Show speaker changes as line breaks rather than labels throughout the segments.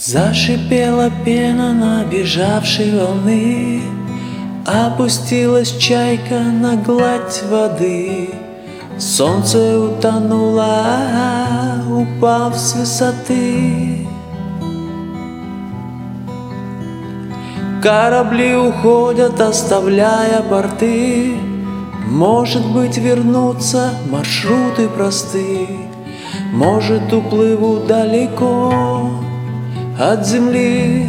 Зашипела пена на бежавшей волны, Опустилась чайка на гладь воды, Солнце утонуло, упав с высоты. Корабли уходят, оставляя порты, Может быть, вернутся маршруты просты, Может, уплыву далеко от земли.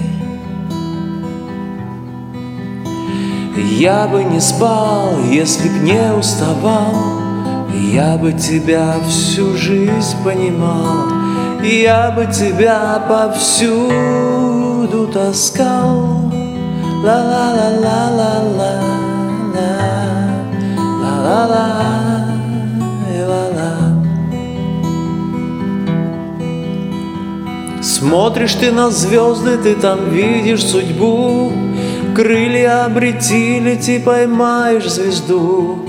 Я бы не спал, если б не уставал, Я бы тебя всю жизнь понимал, Я бы тебя повсюду таскал. Ла-ла-ла-ла-ла-ла, Смотришь ты на звезды, ты там видишь судьбу, Крылья обрети, лети, поймаешь звезду,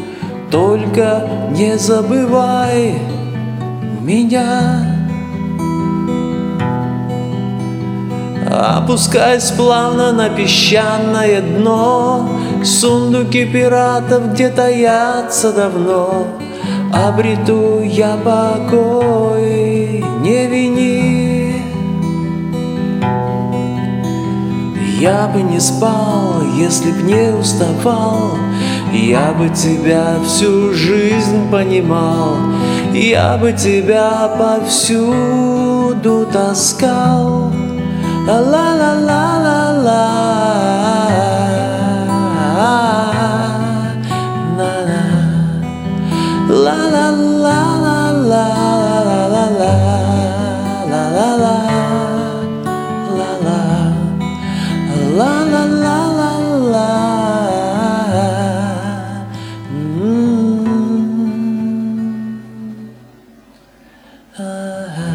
Только не забывай меня. Опускаясь плавно на песчаное дно, Сундуки пиратов где таятся давно, Обрету я покой, Я бы не спал, если б не уставал, Я бы тебя всю жизнь понимал, Я бы тебя повсюду таскал. Ла-ла-ла-ла-ла. Ла-ла-ла-ла-ла. uh,